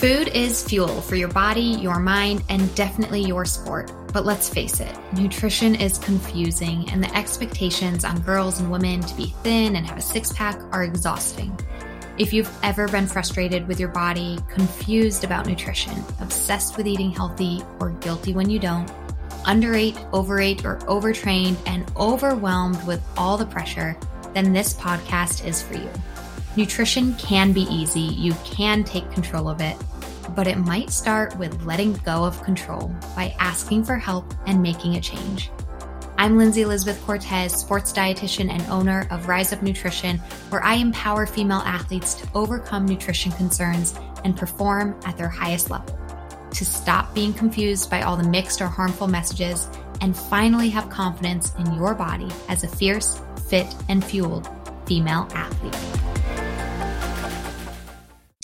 Food is fuel for your body, your mind, and definitely your sport. But let's face it, nutrition is confusing, and the expectations on girls and women to be thin and have a six pack are exhausting. If you've ever been frustrated with your body, confused about nutrition, obsessed with eating healthy, or guilty when you don't, underate, overate, or overtrained, and overwhelmed with all the pressure, then this podcast is for you. Nutrition can be easy, you can take control of it but it might start with letting go of control by asking for help and making a change. I'm Lindsay Elizabeth Cortez, sports dietitian and owner of Rise Up Nutrition, where I empower female athletes to overcome nutrition concerns and perform at their highest level, to stop being confused by all the mixed or harmful messages, and finally have confidence in your body as a fierce, fit, and fueled female athlete.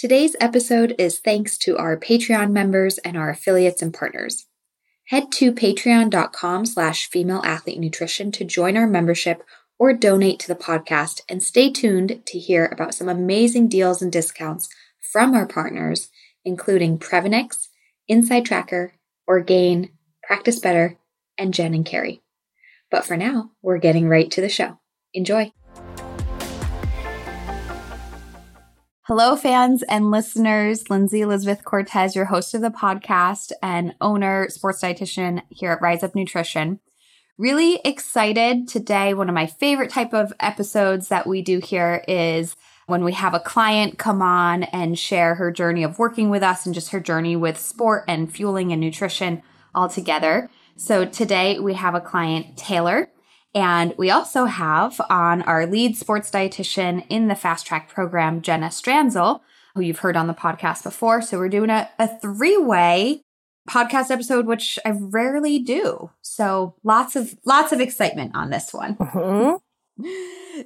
Today's episode is thanks to our Patreon members and our affiliates and partners. Head to patreon.com slash female athlete nutrition to join our membership or donate to the podcast and stay tuned to hear about some amazing deals and discounts from our partners, including Previnex, Inside Tracker, Orgain, Practice Better, and Jen and Carrie. But for now, we're getting right to the show. Enjoy. Hello, fans and listeners. Lindsay Elizabeth Cortez, your host of the podcast and owner, sports dietitian here at Rise Up Nutrition. Really excited today. One of my favorite type of episodes that we do here is when we have a client come on and share her journey of working with us and just her journey with sport and fueling and nutrition all together. So today we have a client, Taylor. And we also have on our lead sports dietitian in the fast track program, Jenna Stranzl, who you've heard on the podcast before. So we're doing a, a three way podcast episode, which I rarely do. So lots of lots of excitement on this one. Mm-hmm.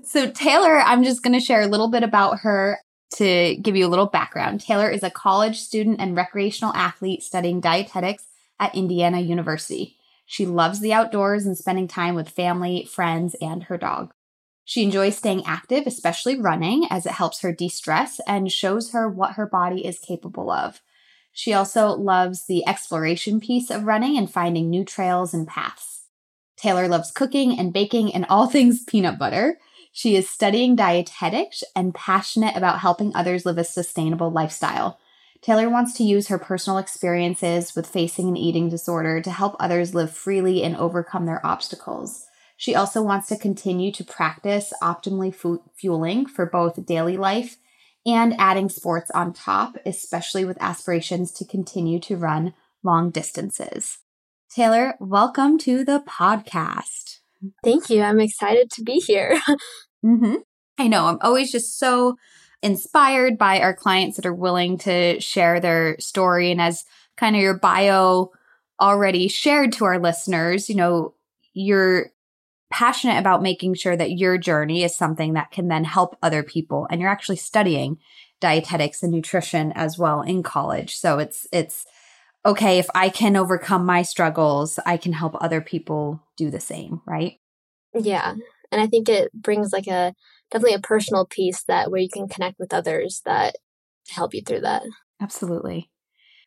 So Taylor, I'm just going to share a little bit about her to give you a little background. Taylor is a college student and recreational athlete studying dietetics at Indiana University. She loves the outdoors and spending time with family, friends, and her dog. She enjoys staying active, especially running, as it helps her de stress and shows her what her body is capable of. She also loves the exploration piece of running and finding new trails and paths. Taylor loves cooking and baking and all things peanut butter. She is studying dietetics and passionate about helping others live a sustainable lifestyle. Taylor wants to use her personal experiences with facing an eating disorder to help others live freely and overcome their obstacles. She also wants to continue to practice optimally fu- fueling for both daily life and adding sports on top, especially with aspirations to continue to run long distances. Taylor, welcome to the podcast. Thank you. I'm excited to be here. mm-hmm. I know. I'm always just so inspired by our clients that are willing to share their story. And as kind of your bio already shared to our listeners, you know, you're passionate about making sure that your journey is something that can then help other people. And you're actually studying dietetics and nutrition as well in college. So it's, it's, okay, if I can overcome my struggles, I can help other people do the same, right? Yeah. And I think it brings like a definitely a personal piece that where you can connect with others that help you through that. Absolutely.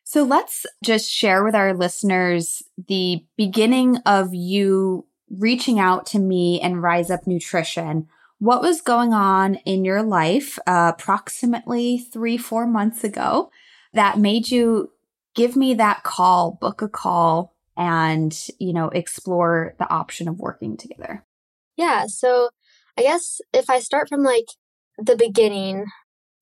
So let's just share with our listeners the beginning of you reaching out to me and Rise Up Nutrition. What was going on in your life uh, approximately three, four months ago that made you give me that call, book a call, and, you know, explore the option of working together? Yeah. So I guess if I start from like the beginning,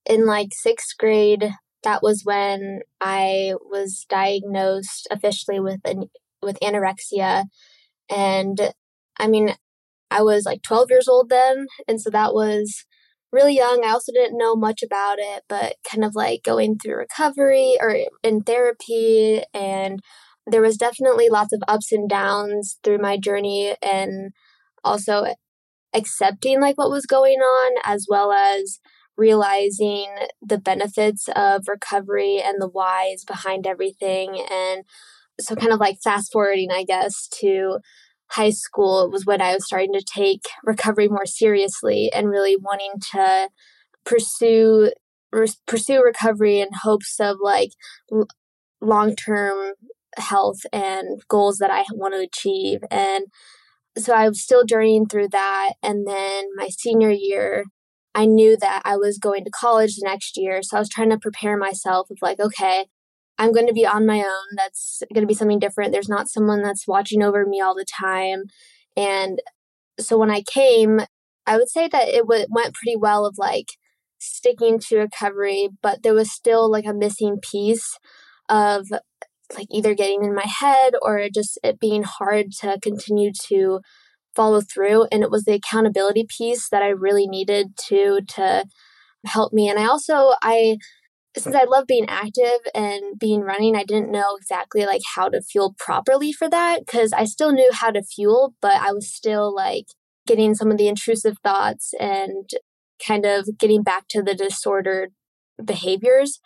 in like sixth grade, that was when I was diagnosed officially with an, with anorexia, and I mean, I was like 12 years old then, and so that was really young. I also didn't know much about it, but kind of like going through recovery or in therapy, and there was definitely lots of ups and downs through my journey, and also accepting like what was going on as well as realizing the benefits of recovery and the whys behind everything and so kind of like fast forwarding i guess to high school was when i was starting to take recovery more seriously and really wanting to pursue pursue recovery in hopes of like l- long term health and goals that I want to achieve. And so I was still journeying through that. And then my senior year, I knew that I was going to college the next year. So I was trying to prepare myself of like, okay, I'm going to be on my own. That's going to be something different. There's not someone that's watching over me all the time. And so when I came, I would say that it w- went pretty well of like sticking to recovery, but there was still like a missing piece of like either getting in my head or just it being hard to continue to follow through. And it was the accountability piece that I really needed to to help me. And I also I since I love being active and being running I didn't know exactly like how to fuel properly for that cuz I still knew how to fuel but I was still like getting some of the intrusive thoughts and kind of getting back to the disordered behaviors.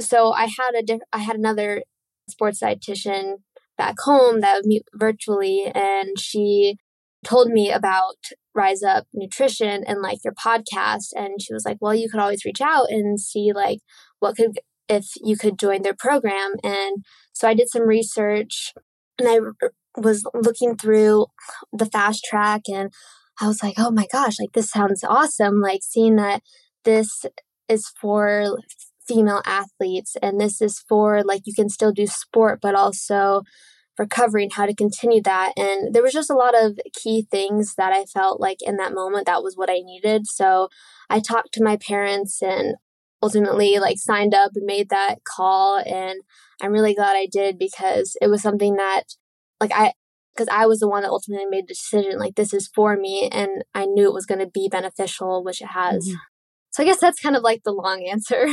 So I had a diff- I had another sports dietitian back home that would meet virtually and she told me about rise up nutrition and like your podcast and she was like well you could always reach out and see like what could if you could join their program. And so i did some research and i was looking through the fast track and i was like oh my gosh like this sounds awesome like seeing that this is for female athletes and this is for like you can still do sport but also recovering how to continue that. And there was just a lot of key things that i felt like in that moment that was what i needed. So i talked to my parents and ultimately like signed up and made that call and i'm really glad i did because it was something that like i because i was the one that ultimately made the decision like this is for me and i knew it was going to be beneficial which it has. Mm-hmm. so i guess that's kind of like the long answer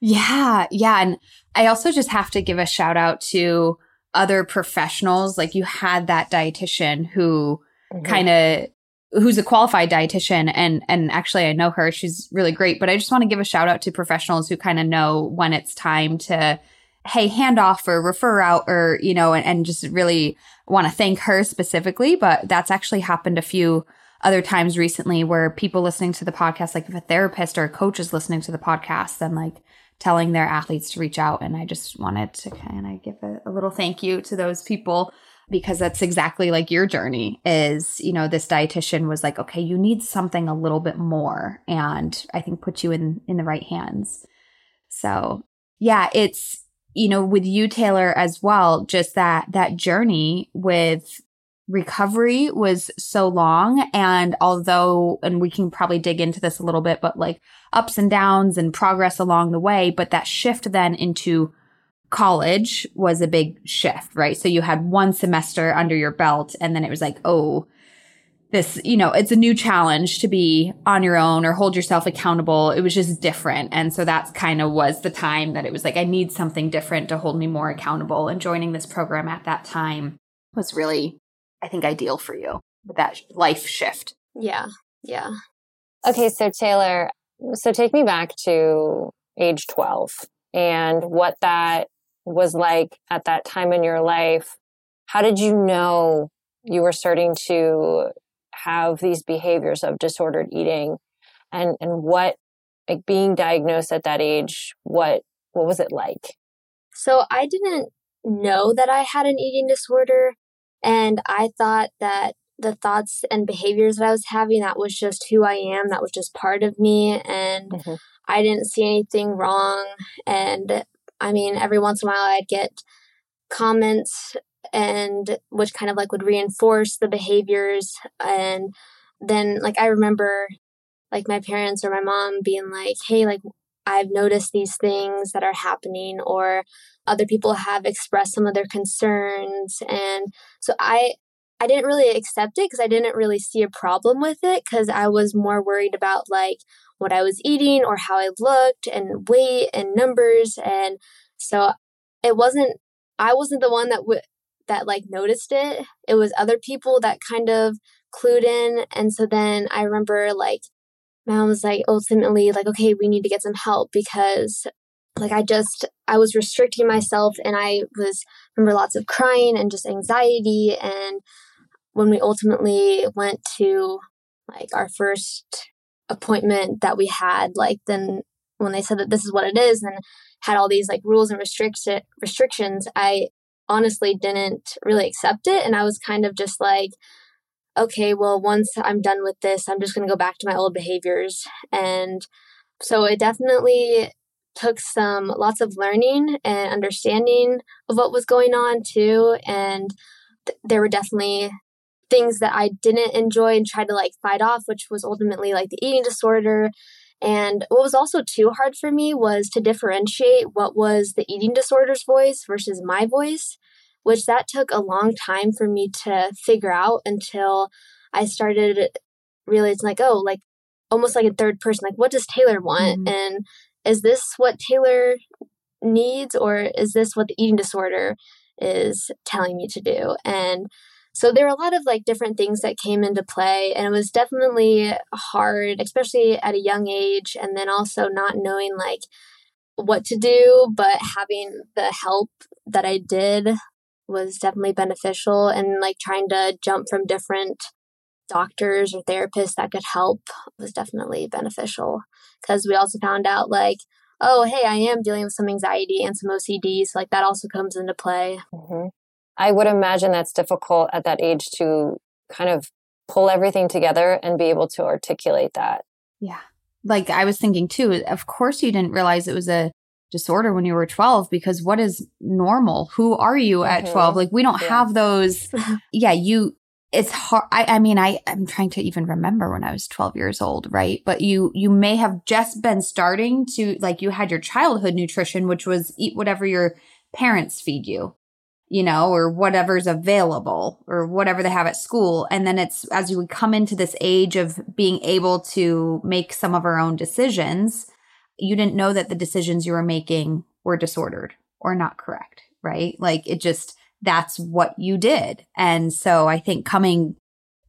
Yeah, yeah. And I also just have to give a shout out to other professionals. Like you had that dietitian who mm-hmm. kind of who's a qualified dietitian and and actually I know her she's really great but I just want to give a shout out to professionals who kind of know when it's time to hey hand off or refer out or you know and, and just really want to thank her specifically but that's actually happened a few other times recently where people listening to the podcast like if a therapist or a coach is listening to the podcast then like telling their athletes to reach out. And I just wanted to kind of give a, a little thank you to those people because that's exactly like your journey is, you know, this dietitian was like, okay, you need something a little bit more. And I think put you in, in the right hands. So yeah, it's, you know, with you, Taylor, as well, just that, that journey with recovery was so long. And although, and we can probably dig into this a little bit, but like ups and downs and progress along the way, but that shift then into college was a big shift, right? So you had one semester under your belt and then it was like, oh, this, you know, it's a new challenge to be on your own or hold yourself accountable. It was just different. And so that's kind of was the time that it was like, I need something different to hold me more accountable. And joining this program at that time was really I think, ideal for you with that life shift. Yeah. Yeah. Okay. So, Taylor, so take me back to age 12 and what that was like at that time in your life. How did you know you were starting to have these behaviors of disordered eating and, and what, like being diagnosed at that age, what, what was it like? So I didn't know that I had an eating disorder and I thought that the thoughts and behaviors that I was having, that was just who I am. That was just part of me. And mm-hmm. I didn't see anything wrong. And I mean, every once in a while I'd get comments and which kind of like would reinforce the behaviors. And then, like, I remember like my parents or my mom being like, hey, like, I've noticed these things that are happening, or other people have expressed some of their concerns. And so I, I didn't really accept it because I didn't really see a problem with it because I was more worried about like what I was eating or how I looked and weight and numbers. And so it wasn't, I wasn't the one that would, that like noticed it. It was other people that kind of clued in. And so then I remember like mom was like ultimately like okay we need to get some help because like i just i was restricting myself and i was remember lots of crying and just anxiety and when we ultimately went to like our first appointment that we had like then when they said that this is what it is and had all these like rules and restrict- restrictions, I honestly didn't really accept it. And I was kind of just like, okay, well, once I'm done with this, I'm just going to go back to my old behaviors. And so it definitely took some lots of learning and understanding of what was going on too. And th- there were definitely things that I didn't enjoy and tried to like fight off, which was ultimately like the eating disorder. And what was also too hard for me was to differentiate what was the eating disorder's voice versus my voice, which that took a long time for me to figure out until I started realizing like, oh, like almost like a third person, like what does Taylor want? Mm-hmm. And is this what Taylor needs or is this what the eating disorder is telling me to do? And so there were a lot of like different things that came into play, and it was definitely hard, especially at a young age, and then also not knowing like what to do, but having the help that I did was definitely beneficial, and like trying to jump from different doctors or therapists that could help was definitely beneficial because we also found out like oh hey i am dealing with some anxiety and some ocd so like that also comes into play mm-hmm. I would imagine that's difficult at that age to kind of pull everything together and be able to articulate that. Yeah. Like I was thinking too, of course you didn't realize it was a disorder when you were 12 because what is normal? Who are you at mm-hmm. 12? Like we don't yeah. have those. yeah, you it's hard I, I mean i i'm trying to even remember when i was 12 years old right but you you may have just been starting to like you had your childhood nutrition which was eat whatever your parents feed you you know, or whatever's available or whatever they have at school. And then it's as we come into this age of being able to make some of our own decisions, you didn't know that the decisions you were making were disordered or not correct, right? Like it just, that's what you did. And so I think coming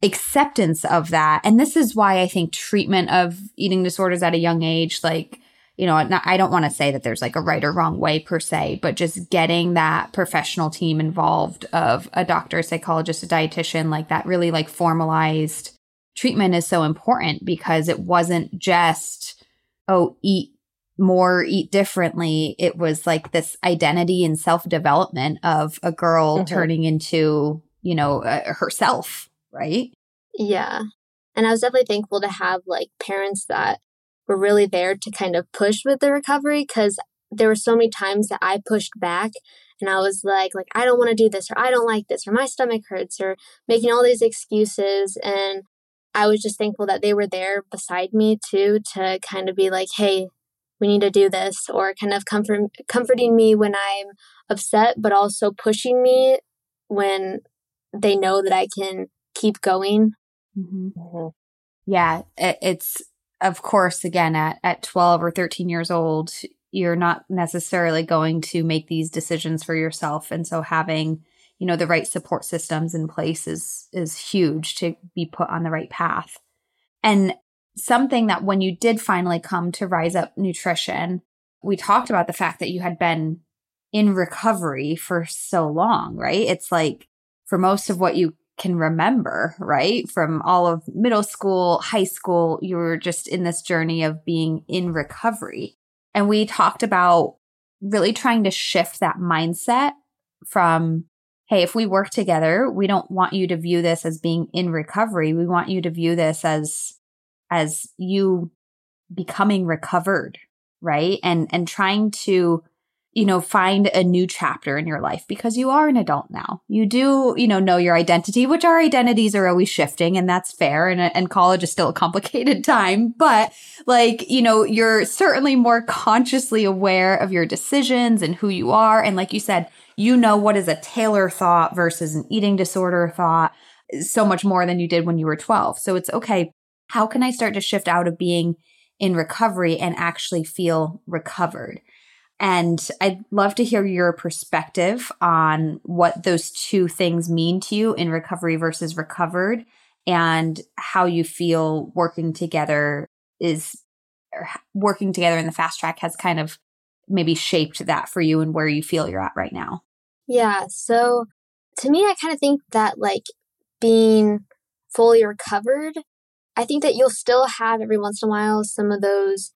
acceptance of that, and this is why I think treatment of eating disorders at a young age, like, you know, I don't want to say that there's like a right or wrong way per se, but just getting that professional team involved of a doctor, a psychologist, a dietitian, like that really like formalized treatment is so important because it wasn't just, oh, eat more, eat differently. It was like this identity and self development of a girl mm-hmm. turning into, you know, uh, herself, right? Yeah. And I was definitely thankful to have like parents that were really there to kind of push with the recovery because there were so many times that I pushed back and I was like like I don't want to do this or I don't like this or my stomach hurts or making all these excuses and I was just thankful that they were there beside me too to kind of be like hey we need to do this or kind of comfort comforting me when I'm upset but also pushing me when they know that I can keep going. Mm-hmm. Mm-hmm. Yeah, it, it's of course, again, at, at 12 or 13 years old, you're not necessarily going to make these decisions for yourself. And so having, you know, the right support systems in place is, is huge to be put on the right path. And something that when you did finally come to Rise Up Nutrition, we talked about the fact that you had been in recovery for so long, right? It's like for most of what you can remember, right? From all of middle school, high school, you were just in this journey of being in recovery. And we talked about really trying to shift that mindset from, hey, if we work together, we don't want you to view this as being in recovery. We want you to view this as, as you becoming recovered, right? And, and trying to you know, find a new chapter in your life because you are an adult now. You do, you know, know your identity, which our identities are always shifting and that's fair. And, and college is still a complicated time, but like, you know, you're certainly more consciously aware of your decisions and who you are. And like you said, you know what is a Taylor thought versus an eating disorder thought eh, so much more than you did when you were 12. So it's okay. How can I start to shift out of being in recovery and actually feel recovered? And I'd love to hear your perspective on what those two things mean to you in recovery versus recovered and how you feel working together is working together in the fast track has kind of maybe shaped that for you and where you feel you're at right now. Yeah. So to me, I kind of think that like being fully recovered, I think that you'll still have every once in a while some of those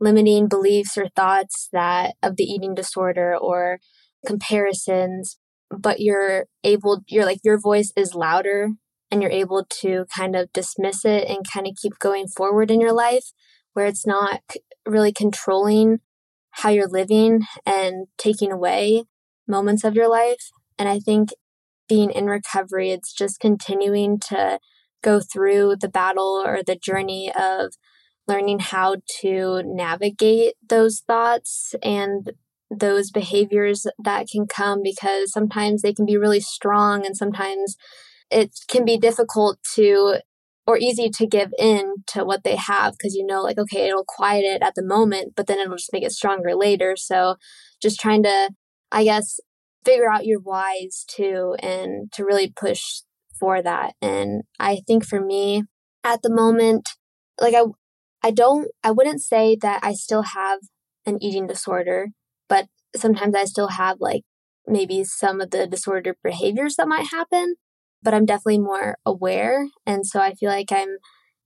limiting beliefs or thoughts that of the eating disorder or comparisons, but you're able, you're like, your voice is louder and you're able to kind of dismiss it and kind of keep going forward in your life where it's not really controlling how you're living and taking away moments of your life. And I think being in recovery, it's just continuing to go through the battle or the journey of learning how to navigate those thoughts and those behaviors that can come because sometimes they can be really strong and sometimes it can be difficult to or easy to give in to what they have because you know like okay it'll quiet it at the moment but then it'll just make it stronger later. So just trying to i guess figure out your whys too and to really push for that and i think for me at the moment like i i don't i wouldn't say that i still have an eating disorder but sometimes i still have like maybe some of the disordered behaviors that might happen but I'm definitely more aware. And so I feel like I'm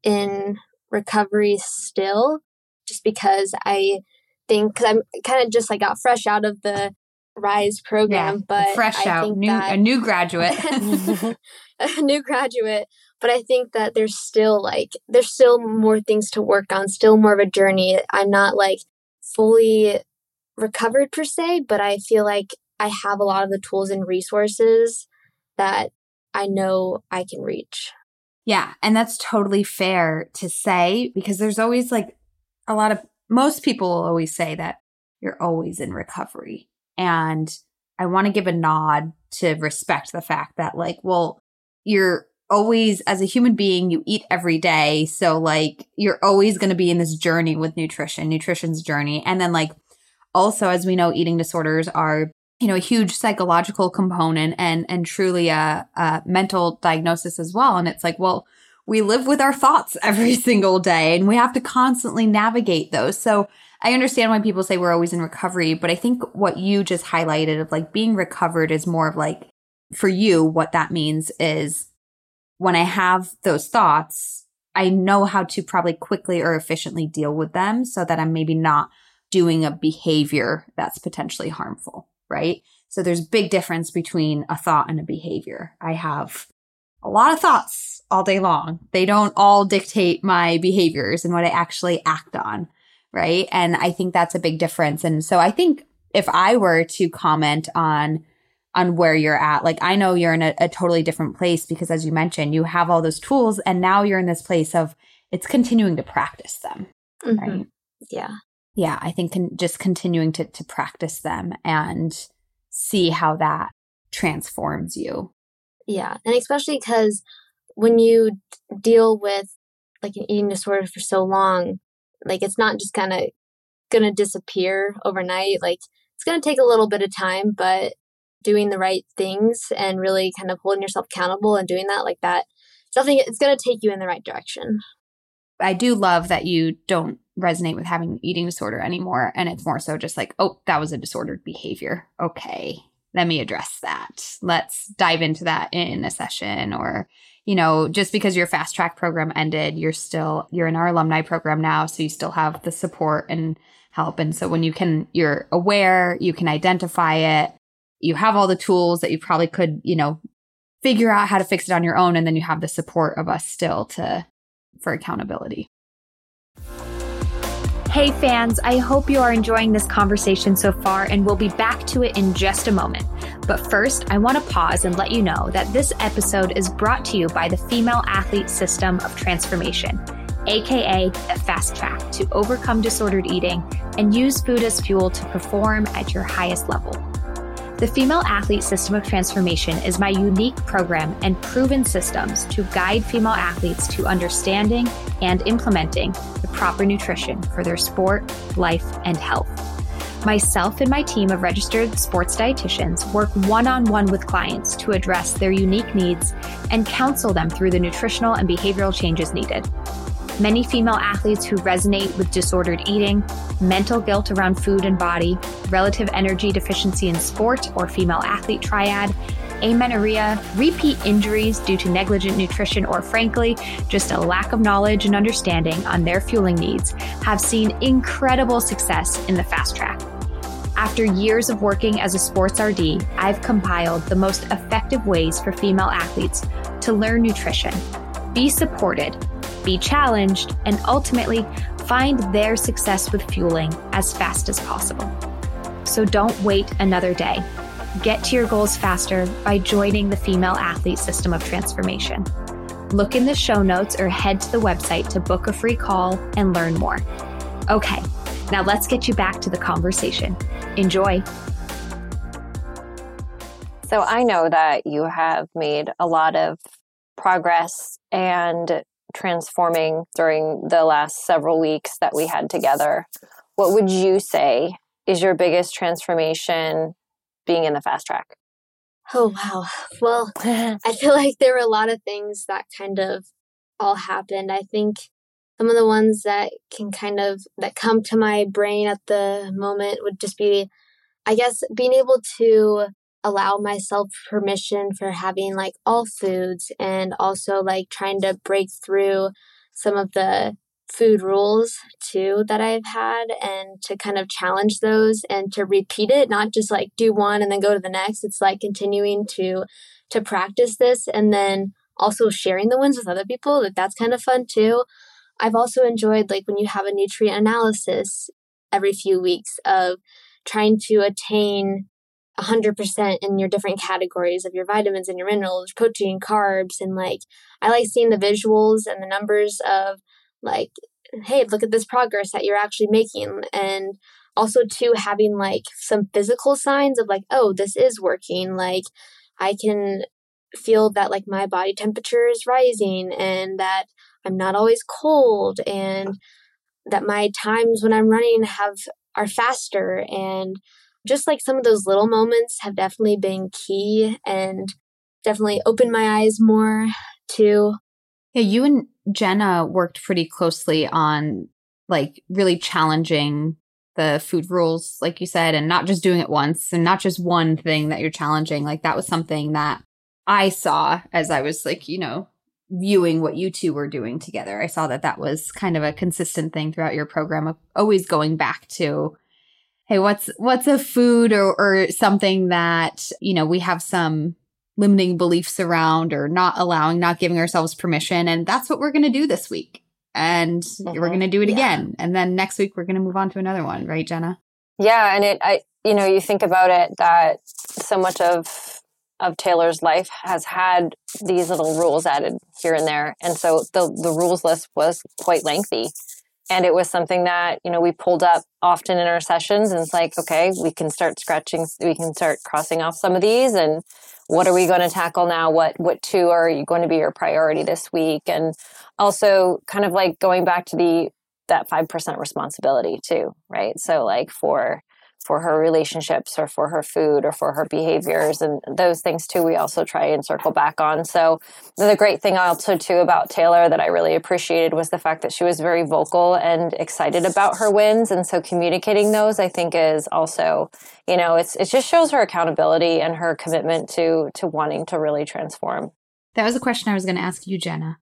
in recovery still just because I think, because I'm kind of just like got fresh out of the Rise program, yeah, but fresh I out, new, that, a new graduate, a new graduate. But I think that there's still like, there's still more things to work on, still more of a journey. I'm not like fully recovered per se, but I feel like I have a lot of the tools and resources that I know I can reach. Yeah. And that's totally fair to say because there's always like a lot of, most people will always say that you're always in recovery. And I want to give a nod to respect the fact that, like, well, you're always, as a human being, you eat every day. So, like, you're always going to be in this journey with nutrition, nutrition's journey. And then, like, also, as we know, eating disorders are you know a huge psychological component and and truly a, a mental diagnosis as well and it's like well we live with our thoughts every single day and we have to constantly navigate those so i understand why people say we're always in recovery but i think what you just highlighted of like being recovered is more of like for you what that means is when i have those thoughts i know how to probably quickly or efficiently deal with them so that i'm maybe not doing a behavior that's potentially harmful right? So there's big difference between a thought and a behavior. I have a lot of thoughts all day long. They don't all dictate my behaviors and what I actually act on, right? And I think that's a big difference. And so I think if I were to comment on on where you're at, like I know you're in a, a totally different place because as you mentioned, you have all those tools and now you're in this place of it's continuing to practice them. Mm-hmm. Right. Yeah yeah, I think con- just continuing to, to practice them and see how that transforms you. Yeah. And especially because when you deal with like an eating disorder for so long, like it's not just kind of going to disappear overnight. Like it's going to take a little bit of time, but doing the right things and really kind of holding yourself accountable and doing that like that, something it's going to take you in the right direction. I do love that you don't resonate with having an eating disorder anymore. And it's more so just like, oh, that was a disordered behavior. Okay, let me address that. Let's dive into that in a session or, you know, just because your fast track program ended, you're still, you're in our alumni program now. So you still have the support and help. And so when you can, you're aware, you can identify it, you have all the tools that you probably could, you know, figure out how to fix it on your own. And then you have the support of us still to, for accountability. Hey, fans, I hope you are enjoying this conversation so far, and we'll be back to it in just a moment. But first, I want to pause and let you know that this episode is brought to you by the Female Athlete System of Transformation, aka the Fast Track, to overcome disordered eating and use food as fuel to perform at your highest level. The Female Athlete System of Transformation is my unique program and proven systems to guide female athletes to understanding and implementing the proper nutrition for their sport, life, and health. Myself and my team of registered sports dietitians work one on one with clients to address their unique needs and counsel them through the nutritional and behavioral changes needed. Many female athletes who resonate with disordered eating, mental guilt around food and body, relative energy deficiency in sport or female athlete triad, amenorrhea, repeat injuries due to negligent nutrition, or frankly, just a lack of knowledge and understanding on their fueling needs, have seen incredible success in the fast track. After years of working as a sports RD, I've compiled the most effective ways for female athletes to learn nutrition, be supported, be challenged, and ultimately find their success with fueling as fast as possible. So don't wait another day. Get to your goals faster by joining the Female Athlete System of Transformation. Look in the show notes or head to the website to book a free call and learn more. Okay, now let's get you back to the conversation. Enjoy. So I know that you have made a lot of progress and transforming during the last several weeks that we had together. What would you say is your biggest transformation being in the fast track? Oh, wow. Well, I feel like there were a lot of things that kind of all happened. I think some of the ones that can kind of that come to my brain at the moment would just be I guess being able to allow myself permission for having like all foods and also like trying to break through some of the food rules too that I've had and to kind of challenge those and to repeat it, not just like do one and then go to the next. It's like continuing to to practice this and then also sharing the wins with other people. Like that's kind of fun too. I've also enjoyed like when you have a nutrient analysis every few weeks of trying to attain 100% in your different categories of your vitamins and your minerals, protein, carbs, and like I like seeing the visuals and the numbers of like, hey, look at this progress that you're actually making. And also, too, having like some physical signs of like, oh, this is working. Like, I can feel that like my body temperature is rising and that I'm not always cold and that my times when I'm running have are faster and just like some of those little moments have definitely been key and definitely opened my eyes more to yeah you and jenna worked pretty closely on like really challenging the food rules like you said and not just doing it once and not just one thing that you're challenging. Like that was something that i saw as i was like you know viewing what you two were doing together. I saw that that was kind of a consistent thing throughout your program of always going back to hey, what's what's a food or, or something that, you know, we have some limiting beliefs around or not allowing, not giving ourselves permission. And that's what we're going to do this week. And mm-hmm. we're going to do it yeah. again. And then next week, we're going to move on to another one, right, Jenna? Yeah. And it, I, you know, you think about it that so much of, of Taylor's life has had these little rules added here and there. And so the, the rules list was quite lengthy and it was something that you know we pulled up often in our sessions and it's like okay we can start scratching we can start crossing off some of these and what are we going to tackle now? What what two are you going to be your priority this week? And also kind of like going back to the that 5% responsibility too right? So like for for her relationships or for her food or for her behaviors and those things too we also try and circle back on. So the great thing also too about taylor that i really appreciated was the fact that she was very vocal and excited about her wins. And so communicating those i think is also you know it's it just shows her accountability and her commitment to to wanting to really transform. That was a question i was going to ask you jenna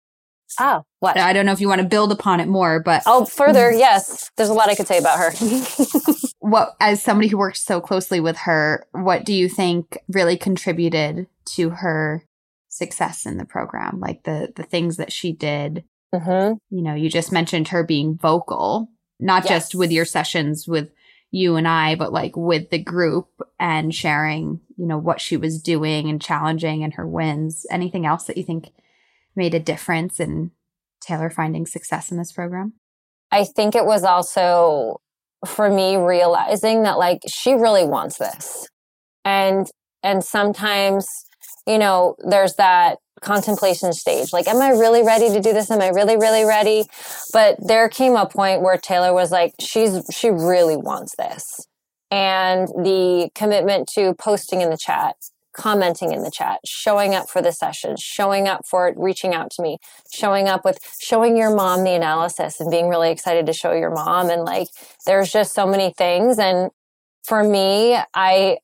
Oh, what? I don't know if you want to build upon it more, but oh, further, yes. There's a lot I could say about her. what, as somebody who worked so closely with her, what do you think really contributed to her success in the program? Like the the things that she did. Mm-hmm. You know, you just mentioned her being vocal, not yes. just with your sessions with you and I, but like with the group and sharing, you know, what she was doing and challenging and her wins. Anything else that you think? Made a difference in Taylor finding success in this program? I think it was also for me realizing that like she really wants this. And and sometimes, you know, there's that contemplation stage. Like, am I really ready to do this? Am I really, really ready? But there came a point where Taylor was like, she's she really wants this. And the commitment to posting in the chat commenting in the chat, showing up for the session, showing up for it, reaching out to me, showing up with showing your mom the analysis and being really excited to show your mom. And like, there's just so many things. And for me, I,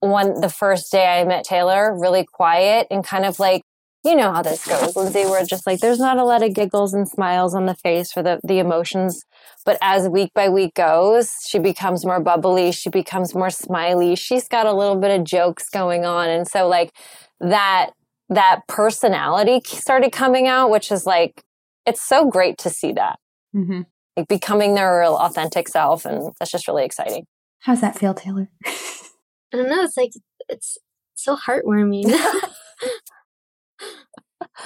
one the first day I met Taylor, really quiet and kind of like you know how this goes, Lindsay. We're just like there's not a lot of giggles and smiles on the face for the the emotions, but as week by week goes, she becomes more bubbly. She becomes more smiley. She's got a little bit of jokes going on, and so like that that personality started coming out, which is like it's so great to see that. Mm-hmm. Like becoming their real authentic self, and that's just really exciting. How's that feel, Taylor? I don't know. It's like it's so heartwarming.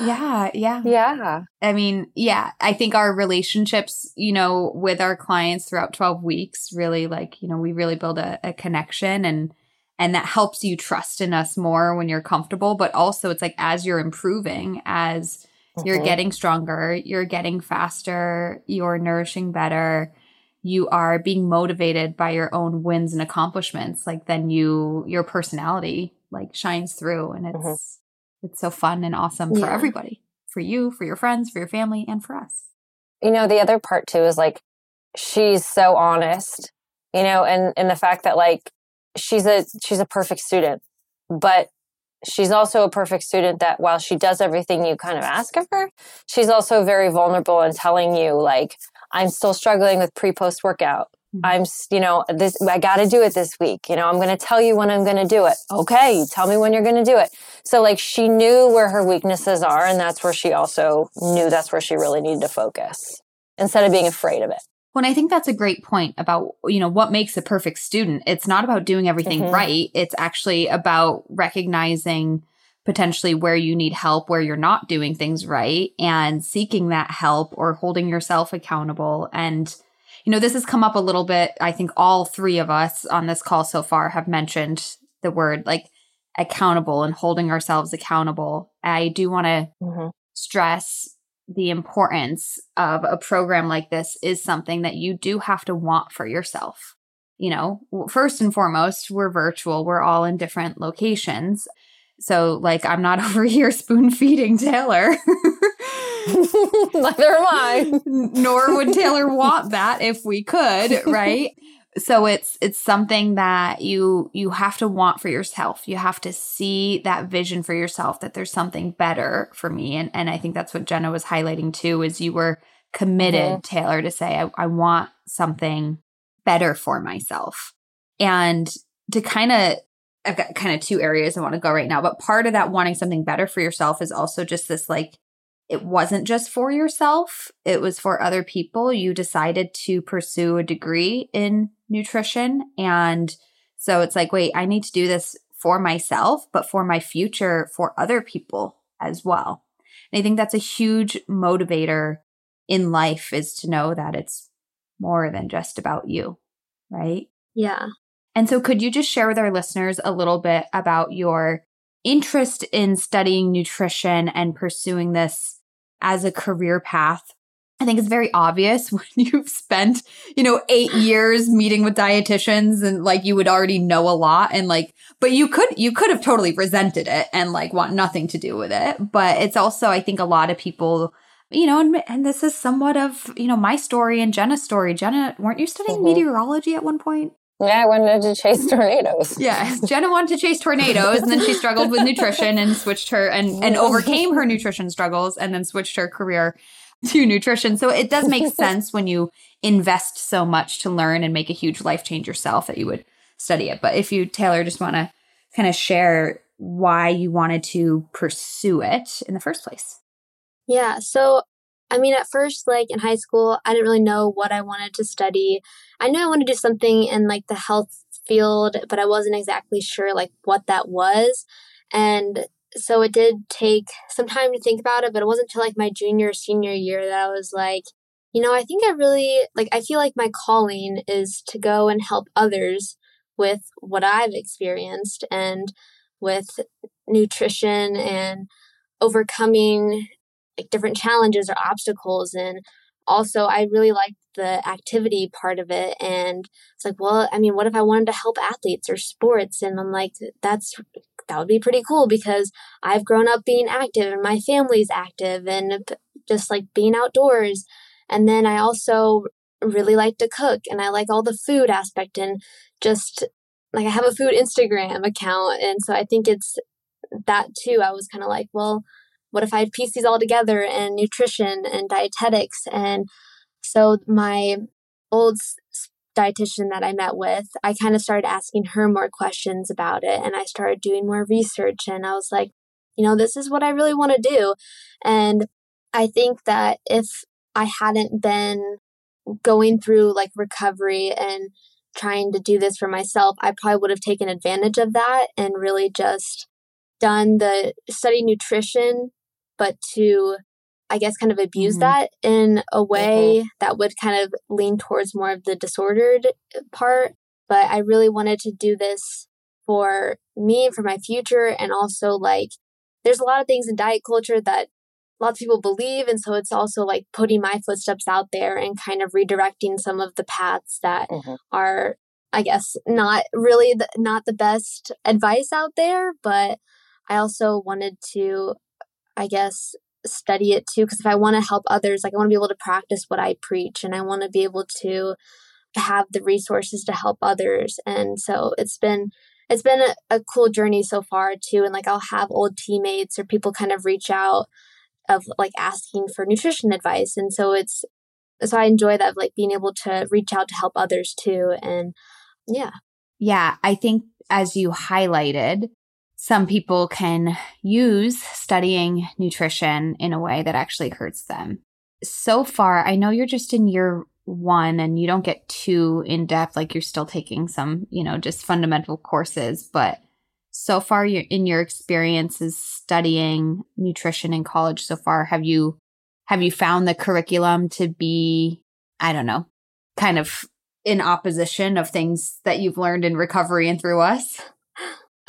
yeah, yeah. Yeah. I mean, yeah, I think our relationships, you know, with our clients throughout 12 weeks really like, you know, we really build a, a connection and and that helps you trust in us more when you're comfortable, but also it's like as you're improving, as mm-hmm. you're getting stronger, you're getting faster, you're nourishing better, you are being motivated by your own wins and accomplishments like then you your personality like shines through and it's mm-hmm. It's so fun and awesome yeah. for everybody for you for your friends for your family and for us you know the other part too is like she's so honest you know and and the fact that like she's a she's a perfect student but she's also a perfect student that while she does everything you kind of ask of her she's also very vulnerable in telling you like I'm still struggling with pre post workout. Mm-hmm. I'm, you know, this, I got to do it this week. You know, I'm going to tell you when I'm going to do it. Okay. Tell me when you're going to do it. So like she knew where her weaknesses are. And that's where she also knew that's where she really needed to focus instead of being afraid of it. Well, I think that's a great point about, you know, what makes a perfect student. It's not about doing everything mm-hmm. right. It's actually about recognizing potentially where you need help, where you're not doing things right, and seeking that help or holding yourself accountable. And, you know, this has come up a little bit. I think all three of us on this call so far have mentioned the word like accountable and holding ourselves accountable. I do want to mm-hmm. stress the importance of a program like this is something that you do have to want for yourself. You know, first and foremost, we're virtual, we're all in different locations. So, like, I'm not over here spoon feeding Taylor. Neither am I. Nor would Taylor want that if we could, right? So it's it's something that you you have to want for yourself. You have to see that vision for yourself that there's something better for me. And and I think that's what Jenna was highlighting too, is you were committed, mm-hmm. Taylor, to say, I, I want something better for myself. And to kind of I've got kind of two areas I want to go right now, but part of that wanting something better for yourself is also just this like, it wasn't just for yourself, it was for other people. You decided to pursue a degree in nutrition. And so it's like, wait, I need to do this for myself, but for my future, for other people as well. And I think that's a huge motivator in life is to know that it's more than just about you, right? Yeah. And so, could you just share with our listeners a little bit about your interest in studying nutrition and pursuing this as a career path? I think it's very obvious when you've spent, you know, eight years meeting with dietitians and like you would already know a lot and like, but you could, you could have totally resented it and like want nothing to do with it. But it's also, I think a lot of people, you know, and, and this is somewhat of, you know, my story and Jenna's story. Jenna, weren't you studying mm-hmm. meteorology at one point? Yeah, I wanted to chase tornadoes. yeah, Jenna wanted to chase tornadoes, and then she struggled with nutrition and switched her and and overcame her nutrition struggles, and then switched her career to nutrition. So it does make sense when you invest so much to learn and make a huge life change yourself that you would study it. But if you, Taylor, just want to kind of share why you wanted to pursue it in the first place. Yeah. So I mean, at first, like in high school, I didn't really know what I wanted to study. I knew I wanted to do something in like the health field, but I wasn't exactly sure like what that was. And so it did take some time to think about it, but it wasn't until like my junior, senior year that I was like, you know, I think I really like, I feel like my calling is to go and help others with what I've experienced and with nutrition and overcoming like different challenges or obstacles and also i really liked the activity part of it and it's like well i mean what if i wanted to help athletes or sports and i'm like that's that would be pretty cool because i've grown up being active and my family's active and just like being outdoors and then i also really like to cook and i like all the food aspect and just like I have a food Instagram account. And so I think it's that too. I was kind of like, well, what if I piece these all together and nutrition and dietetics? And so my old dietitian that I met with, I kind of started asking her more questions about it and I started doing more research and I was like, you know, this is what I really want to do. And I think that if I hadn't been going through like recovery and trying to do this for myself, I probably would have taken advantage of that and really just done the study nutrition, but to, I guess, kind of abuse mm-hmm. that in a way mm-hmm. that would kind of lean towards more of the disordered part. But I really wanted to do this for me, for my future, and also like there's a lot of things in diet culture that lots of people believe and so it's also like putting my footsteps out there and kind of redirecting some of the paths that mm-hmm. are i guess not really the, not the best advice out there but i also wanted to i guess study it too because if i want to help others like i want to be able to practice what i preach and i want to be able to have the resources to help others and so it's been it's been a, a cool journey so far too and like i'll have old teammates or people kind of reach out of like asking for nutrition advice and so it's so i enjoy that like being able to reach out to help others too and yeah. Yeah i think as you highlighted some people can use studying nutrition in a way that actually hurts them. So far i know you're just in year one and you don't get too in depth like you're still taking some you know just fundamental courses but so far you're in your experiences studying nutrition in college so far have you have you found the curriculum to be i don't know kind of in opposition of things that you've learned in recovery and through us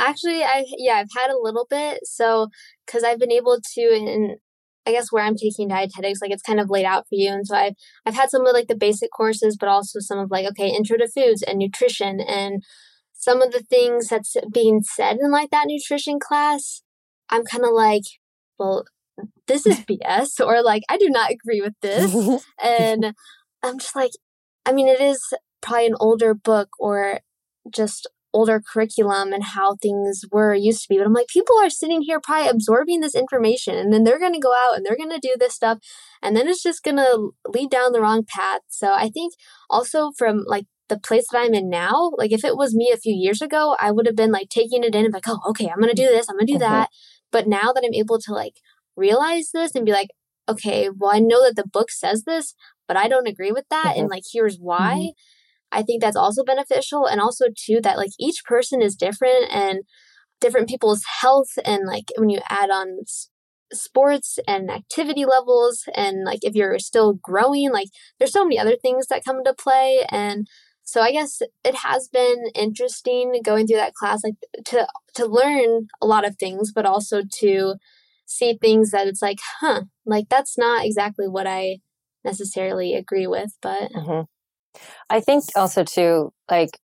actually i yeah i've had a little bit so because i've been able to in i guess where i'm taking dietetics like it's kind of laid out for you and so i've i've had some of like the basic courses but also some of like okay intro to foods and nutrition and some of the things that's being said in like that nutrition class, I'm kind of like, well, this is BS, or like, I do not agree with this. and I'm just like, I mean, it is probably an older book or just older curriculum and how things were used to be. But I'm like, people are sitting here probably absorbing this information and then they're going to go out and they're going to do this stuff. And then it's just going to lead down the wrong path. So I think also from like the place that I'm in now, like if it was me a few years ago, I would have been like taking it in and like, oh, okay, I'm gonna do this, I'm gonna do mm-hmm. that. But now that I'm able to like realize this and be like, okay, well, I know that the book says this, but I don't agree with that, mm-hmm. and like here's why. Mm-hmm. I think that's also beneficial, and also too that like each person is different and different people's health and like when you add on sports and activity levels and like if you're still growing like there's so many other things that come into play and so I guess it has been interesting going through that class, like to to learn a lot of things, but also to see things that it's like, huh, like that's not exactly what I necessarily agree with. But mm-hmm. I think also too, like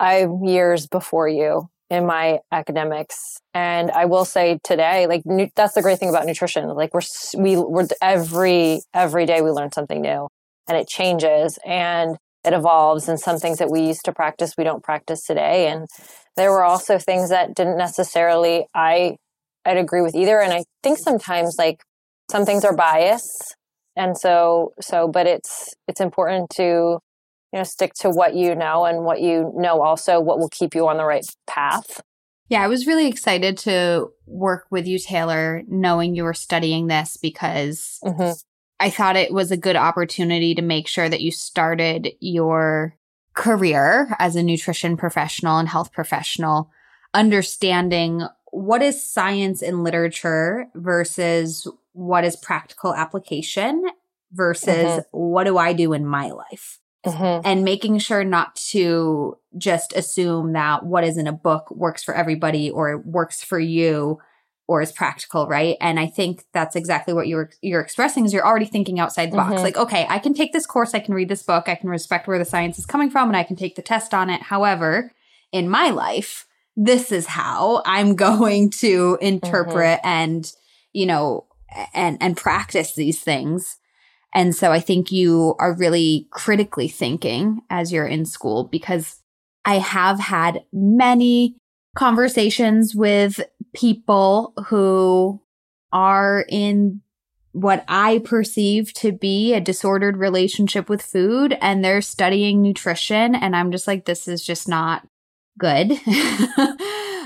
I'm years before you in my academics, and I will say today, like nu- that's the great thing about nutrition. Like we're we we're every every day we learn something new, and it changes and it evolves and some things that we used to practice we don't practice today and there were also things that didn't necessarily i i'd agree with either and i think sometimes like some things are bias and so so but it's it's important to you know stick to what you know and what you know also what will keep you on the right path yeah i was really excited to work with you taylor knowing you were studying this because mm-hmm. I thought it was a good opportunity to make sure that you started your career as a nutrition professional and health professional understanding what is science and literature versus what is practical application versus mm-hmm. what do I do in my life. Mm-hmm. And making sure not to just assume that what is in a book works for everybody or works for you or is practical, right? And I think that's exactly what you're you're expressing is you're already thinking outside the box. Mm-hmm. Like, okay, I can take this course, I can read this book, I can respect where the science is coming from, and I can take the test on it. However, in my life, this is how I'm going to interpret mm-hmm. and, you know, and and practice these things. And so I think you are really critically thinking as you're in school because I have had many conversations with people who are in what I perceive to be a disordered relationship with food and they're studying nutrition. And I'm just like, this is just not good.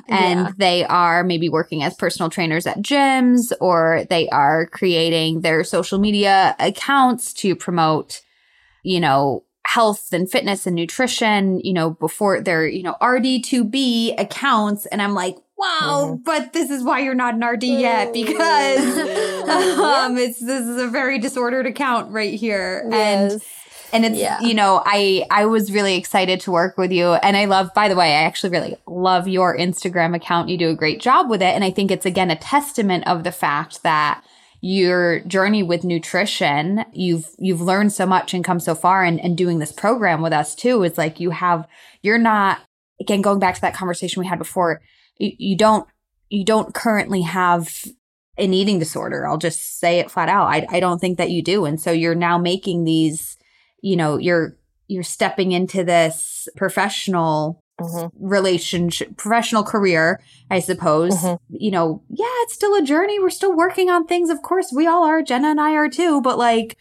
and yeah. they are maybe working as personal trainers at gyms or they are creating their social media accounts to promote, you know, health and fitness and nutrition, you know, before their, you know, RD2B accounts. And I'm like, wow, mm-hmm. but this is why you're not an RD yet because um, it's, this is a very disordered account right here. Yes. And, and it's, yeah. you know, I, I was really excited to work with you. And I love, by the way, I actually really love your Instagram account. You do a great job with it. And I think it's again a testament of the fact that your journey with nutrition you've you've learned so much and come so far and, and doing this program with us too is like you have you're not again going back to that conversation we had before you, you don't you don't currently have an eating disorder i'll just say it flat out I, I don't think that you do and so you're now making these you know you're you're stepping into this professional mm-hmm. relationship, professional career, I suppose. Mm-hmm. You know, yeah, it's still a journey. We're still working on things. Of course, we all are. Jenna and I are too. But like,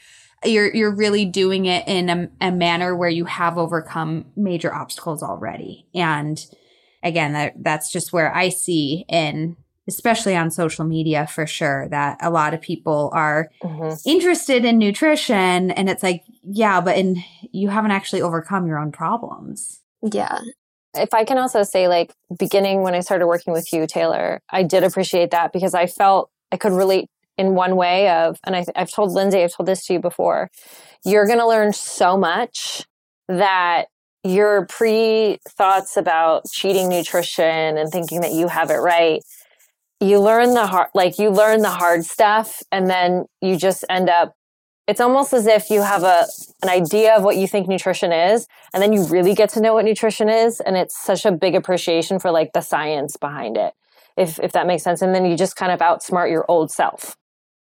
you're you're really doing it in a, a manner where you have overcome major obstacles already. And again, that that's just where I see in especially on social media for sure that a lot of people are mm-hmm. interested in nutrition and it's like yeah but in you haven't actually overcome your own problems yeah if I can also say, like, beginning when I started working with you, Taylor, I did appreciate that because I felt I could relate in one way of, and I, I've told Lindsay, I've told this to you before, you're going to learn so much that your pre thoughts about cheating nutrition and thinking that you have it right, you learn the hard, like, you learn the hard stuff and then you just end up it's almost as if you have a an idea of what you think nutrition is and then you really get to know what nutrition is and it's such a big appreciation for like the science behind it if if that makes sense and then you just kind of outsmart your old self.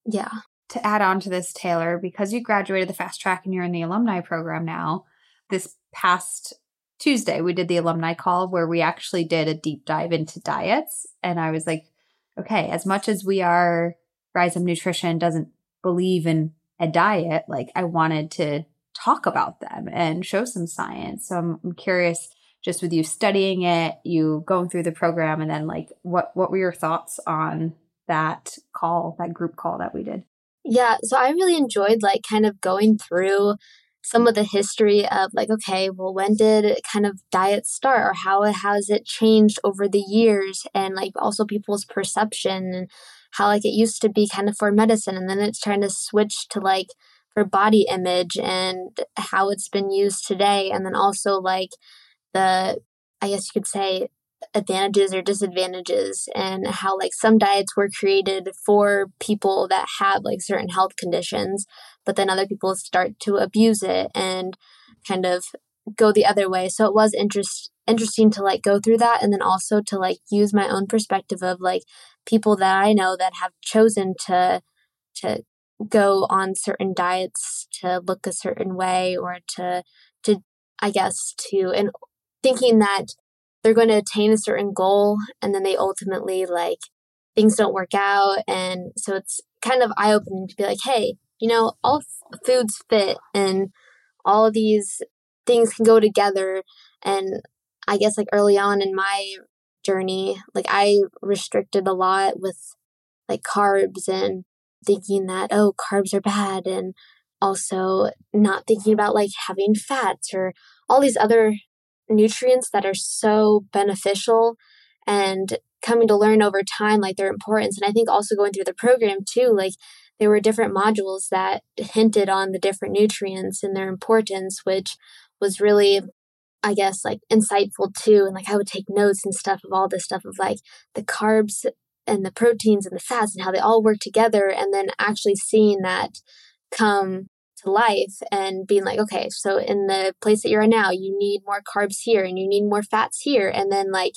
Yeah. To add on to this taylor because you graduated the fast track and you're in the alumni program now this past tuesday we did the alumni call where we actually did a deep dive into diets and i was like okay as much as we are rise up nutrition doesn't believe in a diet, like I wanted to talk about them and show some science. So I'm, I'm curious just with you studying it, you going through the program and then like what what were your thoughts on that call, that group call that we did? Yeah, so I really enjoyed like kind of going through some of the history of like okay well when did kind of diet start or how has it changed over the years? And like also people's perception and how like it used to be kind of for medicine and then it's trying to switch to like for body image and how it's been used today. And then also like the i guess you could say advantages or disadvantages and how like some diets were created for people that have like certain health conditions but then other people start to abuse it and kind of go the other way. So it was interest interesting to like go through that and then also to like use my own perspective of like people that I know that have chosen to to go on certain diets to look a certain way or to to I guess to and thinking that they're going to attain a certain goal and then they ultimately like things don't work out and so it's kind of eye opening to be like hey you know all foods fit and all these things can go together and I guess like early on in my journey, like I restricted a lot with like carbs and thinking that, oh, carbs are bad. And also not thinking about like having fats or all these other nutrients that are so beneficial and coming to learn over time like their importance and i think also going through the program too like there were different modules that hinted on the different nutrients and their importance which was really I guess like insightful too. And like I would take notes and stuff of all this stuff of like the carbs and the proteins and the fats and how they all work together. And then actually seeing that come to life and being like, okay, so in the place that you're in now, you need more carbs here and you need more fats here. And then like,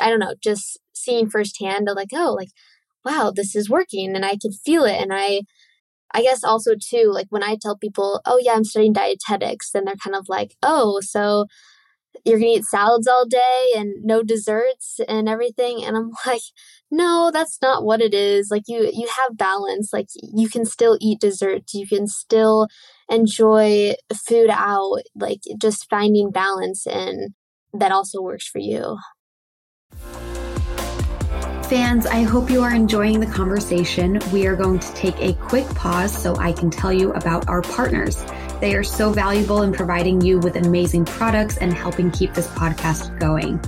I don't know, just seeing firsthand like, oh, like, wow, this is working and I can feel it. And I, I guess also too, like when I tell people, oh yeah, I'm studying dietetics, then they're kind of like, oh, so you're gonna eat salads all day and no desserts and everything and i'm like no that's not what it is like you you have balance like you can still eat desserts you can still enjoy food out like just finding balance and that also works for you Fans, I hope you are enjoying the conversation. We are going to take a quick pause so I can tell you about our partners. They are so valuable in providing you with amazing products and helping keep this podcast going.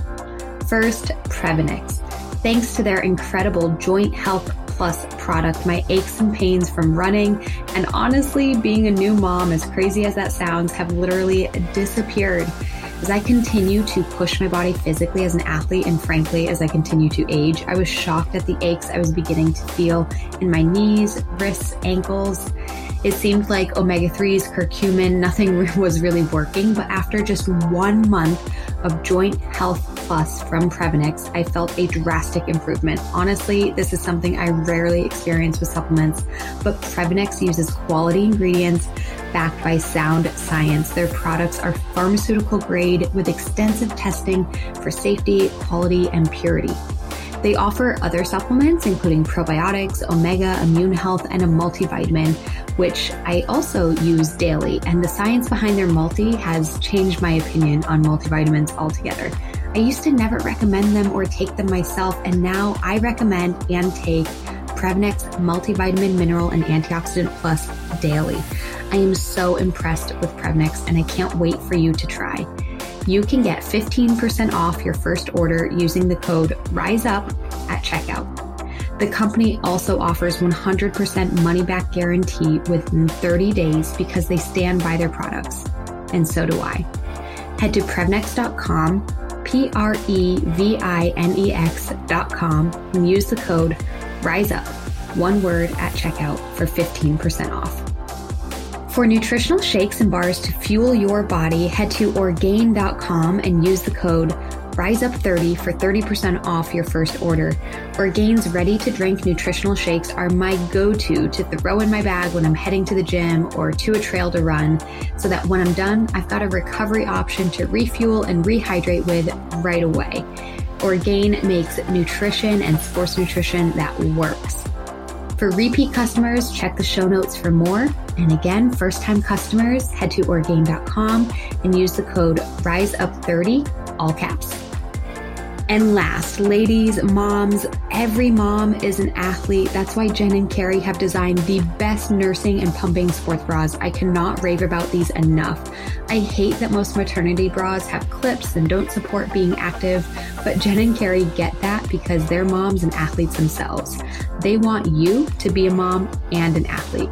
First, Previnex. Thanks to their incredible Joint Health Plus product, my aches and pains from running and honestly being a new mom, as crazy as that sounds, have literally disappeared. As I continue to push my body physically as an athlete, and frankly, as I continue to age, I was shocked at the aches I was beginning to feel in my knees, wrists, ankles. It seemed like omega 3s, curcumin, nothing was really working. But after just one month of Joint Health Plus from Previnex, I felt a drastic improvement. Honestly, this is something I rarely experience with supplements, but Previnex uses quality ingredients backed by sound science. Their products are pharmaceutical grade with extensive testing for safety, quality, and purity. They offer other supplements, including probiotics, omega, immune health, and a multivitamin, which I also use daily. And the science behind their multi has changed my opinion on multivitamins altogether. I used to never recommend them or take them myself, and now I recommend and take Previnex Multivitamin Mineral and Antioxidant Plus daily. I am so impressed with Previnex and I can't wait for you to try. You can get 15% off your first order using the code RISEUP at checkout. The company also offers 100% money back guarantee within 30 days because they stand by their products. And so do I. Head to Previnex.com, P R E V I N E X.com, and use the code RISEUP, one word at checkout for 15% off. For nutritional shakes and bars to fuel your body, head to Orgain.com and use the code RISEUP30 for 30% off your first order. Orgain's ready to drink nutritional shakes are my go to to throw in my bag when I'm heading to the gym or to a trail to run, so that when I'm done, I've got a recovery option to refuel and rehydrate with right away. Orgain makes nutrition and sports nutrition that works. For repeat customers, check the show notes for more. And again, first time customers, head to Orgain.com and use the code RISEUP30, all caps. And last, ladies, moms, every mom is an athlete. That's why Jen and Carrie have designed the best nursing and pumping sports bras. I cannot rave about these enough. I hate that most maternity bras have clips and don't support being active, but Jen and Carrie get that because they're moms and athletes themselves. They want you to be a mom and an athlete.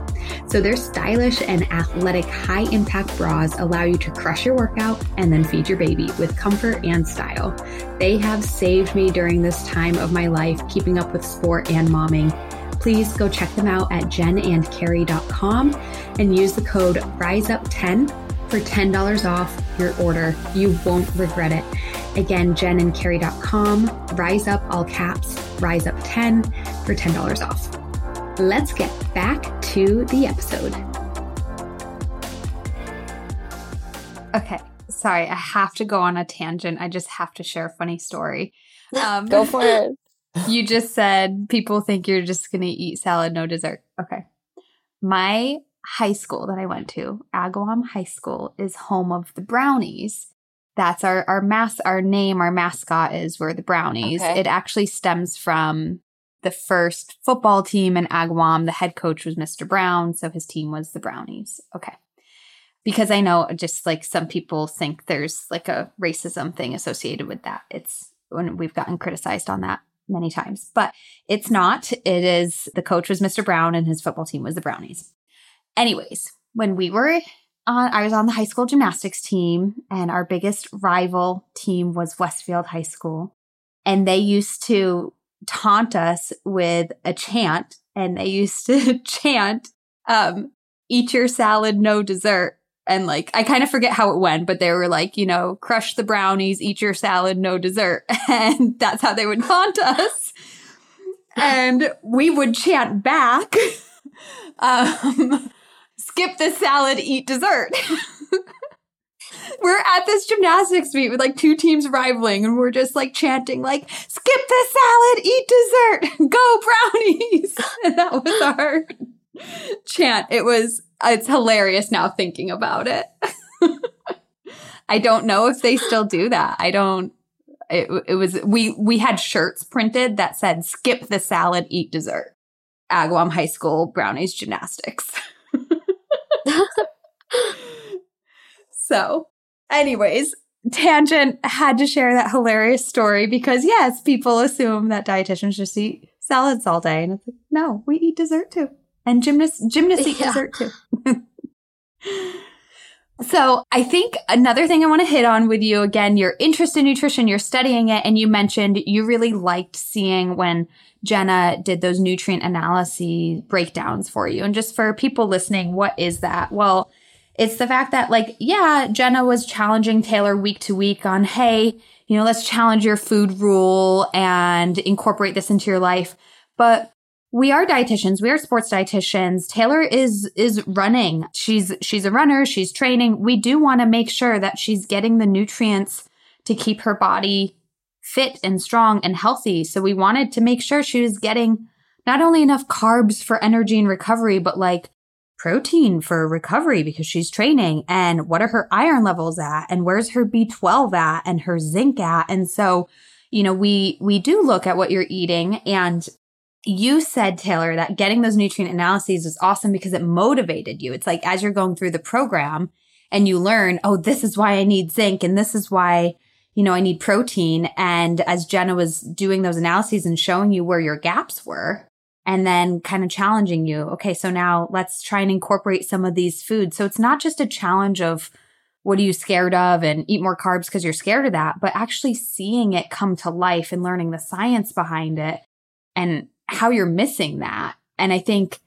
So their stylish and athletic high impact bras allow you to crush your workout and then feed your baby with comfort and style. They have saved me during this time of my life, keeping up with sport and momming. Please go check them out at jenandcarrie.com and use the code RISEUP10 for $10 off your order. You won't regret it. Again, jenandcarrie.com, rise up all caps, rise up 10 for $10 off. Let's get back to the episode. Okay, sorry, I have to go on a tangent. I just have to share a funny story. Um, go for it. You just said people think you're just going to eat salad, no dessert. Okay. My high school that I went to, Agawam High School, is home of the Brownies. That's our our mass our name, our mascot is we're the Brownies. Okay. It actually stems from the first football team in Agawam. The head coach was Mr. Brown, so his team was the Brownies. Okay. Because I know just like some people think there's like a racism thing associated with that. It's when we've gotten criticized on that many times, but it's not. It is the coach was Mr. Brown and his football team was the Brownies. Anyways, when we were on, I was on the high school gymnastics team, and our biggest rival team was Westfield High School. And they used to taunt us with a chant, and they used to chant, um, eat your salad, no dessert. And like, I kind of forget how it went, but they were like, you know, crush the brownies, eat your salad, no dessert. And that's how they would taunt us. And we would chant back, um, skip the salad, eat dessert. we're at this gymnastics meet with like two teams rivaling and we're just like chanting like skip the salad eat dessert go brownies and that was our chant it was it's hilarious now thinking about it. I don't know if they still do that. I don't it, it was we we had shirts printed that said skip the salad eat dessert. Agawam high school brownies gymnastics. So anyways tangent had to share that hilarious story because yes people assume that dietitians just eat salads all day and it's like no we eat dessert too and gymnasts gymnasts Yeah. dessert too so I think another thing I want to hit on with you again, your interest in nutrition, you're studying it, and you mentioned you really liked seeing when Jenna did those nutrient analysis breakdowns for you. And just for people listening, what is that? Well, it's the fact that like, yeah, Jenna was challenging Taylor week to week on, hey, you know, let's challenge your food rule and incorporate this into your life. But we are dietitians. We are sports dietitians. Taylor is is running. She's she's a runner. She's training. We do want to make sure that she's getting the nutrients to keep her body fit and strong and healthy. So we wanted to make sure she was getting not only enough carbs for energy and recovery but like protein for recovery because she's training. And what are her iron levels at? And where's her b12 at? And her zinc at? And so you know we we do look at what you're eating and you said, Taylor, that getting those nutrient analyses was awesome because it motivated you. It's like as you're going through the program and you learn, oh, this is why I need zinc and this is why, you know, I need protein. And as Jenna was doing those analyses and showing you where your gaps were, and then kind of challenging you, okay, so now let's try and incorporate some of these foods. So it's not just a challenge of, what are you scared of and eat more carbs because you're scared of that, but actually seeing it come to life and learning the science behind it and how you're missing that. And I think,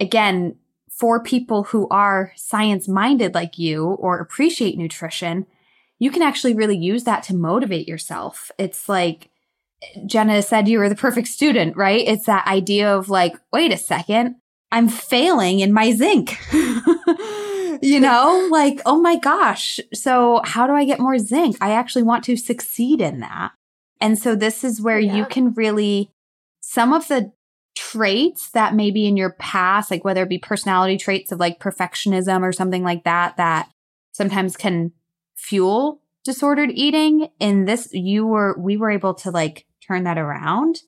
again, for people who are science minded like you or appreciate nutrition, you can actually really use that to motivate yourself. It's like Jenna said you were the perfect student, right? It's that idea of like, wait a second, I'm failing in my zinc. you know, like, oh my gosh. So, how do I get more zinc? I actually want to succeed in that. And so, this is where you can really, some of the traits that maybe in your past, like whether it be personality traits of like perfectionism or something like that, that sometimes can fuel disordered eating. In this, you were, we were able to like turn that around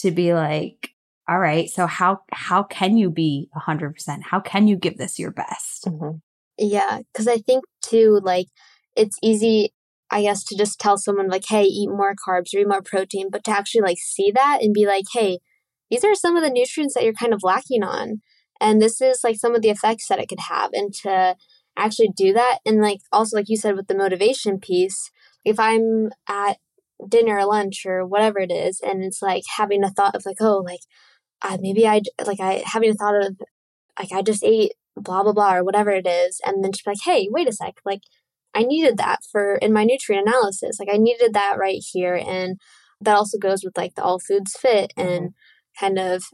to be like, all right, so how, how can you be 100%? How can you give this your best? Mhm. Yeah, because I think too, like, it's easy, I guess, to just tell someone, like, hey, eat more carbs or eat more protein, but to actually, like, see that and be like, hey, these are some of the nutrients that you're kind of lacking on. And this is, like, some of the effects that it could have. And to actually do that, and, like, also, like you said, with the motivation piece, if I'm at dinner or lunch or whatever it is, and it's like having a thought of, like, oh, like, uh, maybe I, like, I, having a thought of, like, I just ate blah blah blah or whatever it is and then she's like hey wait a sec like i needed that for in my nutrient analysis like i needed that right here and that also goes with like the all foods fit and kind of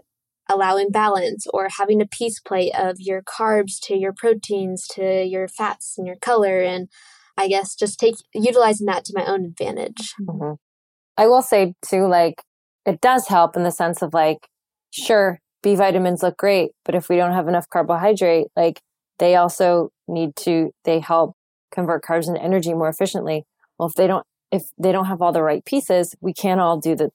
allowing balance or having a piece plate of your carbs to your proteins to your fats and your color and i guess just take utilizing that to my own advantage Mhm. I will say too, like it does help in the sense of like, sure, B vitamins look great, but if we don't have enough carbohydrate, like they also need to, they help convert carbs into energy more efficiently. Well, if they don't, if they don't have all the right pieces, we can't all do the,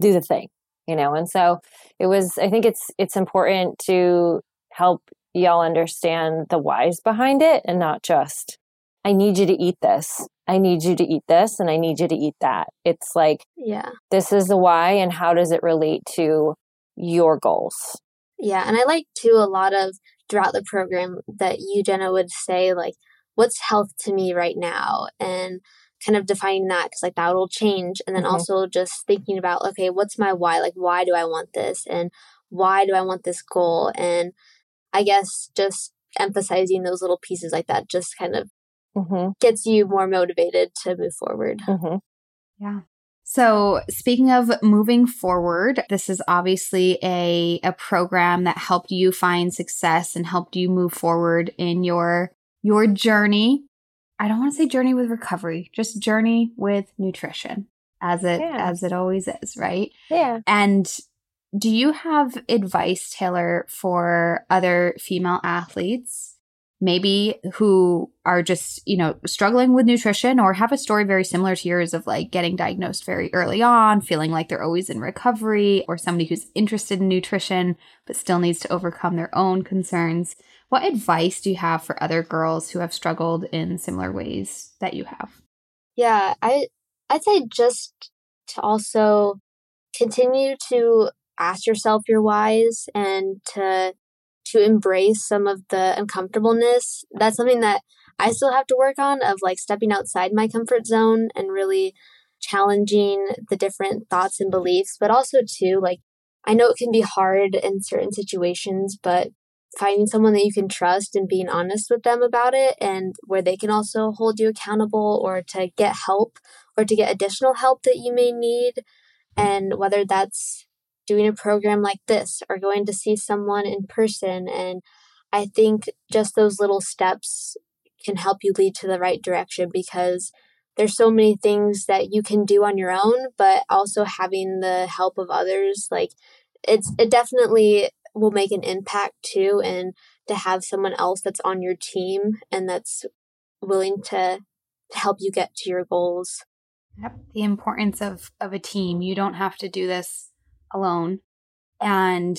do the thing, you know? And so it was, I think it's, it's important to help y'all understand the whys behind it and not just, I need you to eat this. I need you to eat this and I need you to eat that. It's like, yeah this is the why and how does it relate to your goals? Yeah, and I like too a lot of throughout the program that you, Jenna, would say like, "What's health to me right now?" and kind of defining that because like that will change, and then Mhm. also just thinking about okay, what's my why? Like, why do I want this, and why do I want this goal? And I guess just emphasizing those little pieces like that just kind of Mm-hmm, gets you more motivated to move forward. mm-hmm, Yeah. So, speaking of moving forward, this is obviously a, a program that helped you find success and helped you move forward in your your journey. I don't want to say journey with recovery, just journey with nutrition as it Yeah. as it always is, right? Yeah. And do you have advice, Taylor, for other female athletes, maybe who are just, you know, struggling with nutrition or have a story very similar to yours of like getting diagnosed very early on, feeling like they're always in recovery, or somebody who's interested in nutrition but still needs to overcome their own concerns? What advice do you have for other girls who have struggled in similar ways that you have? Yeah, I I'd say just to also continue to ask yourself your whys and to to embrace some of the uncomfortableness. That's something that I still have to work on of like stepping outside my comfort zone and really challenging the different thoughts and beliefs, but also too like I know it can be hard in certain situations, but finding someone that you can trust and being honest with them about it and where they can also hold you accountable or to get help or to get additional help that you may need. And whether that's doing a program like this or going to see someone in person. And I think just those little steps can help you lead to the right direction because there's so many things that you can do on your own but also having the help of others like it's it definitely will make an impact too and to have someone else that's on your team and that's willing to, to help you get to your goals Yep. The importance of of a team. You don't have to do this alone. And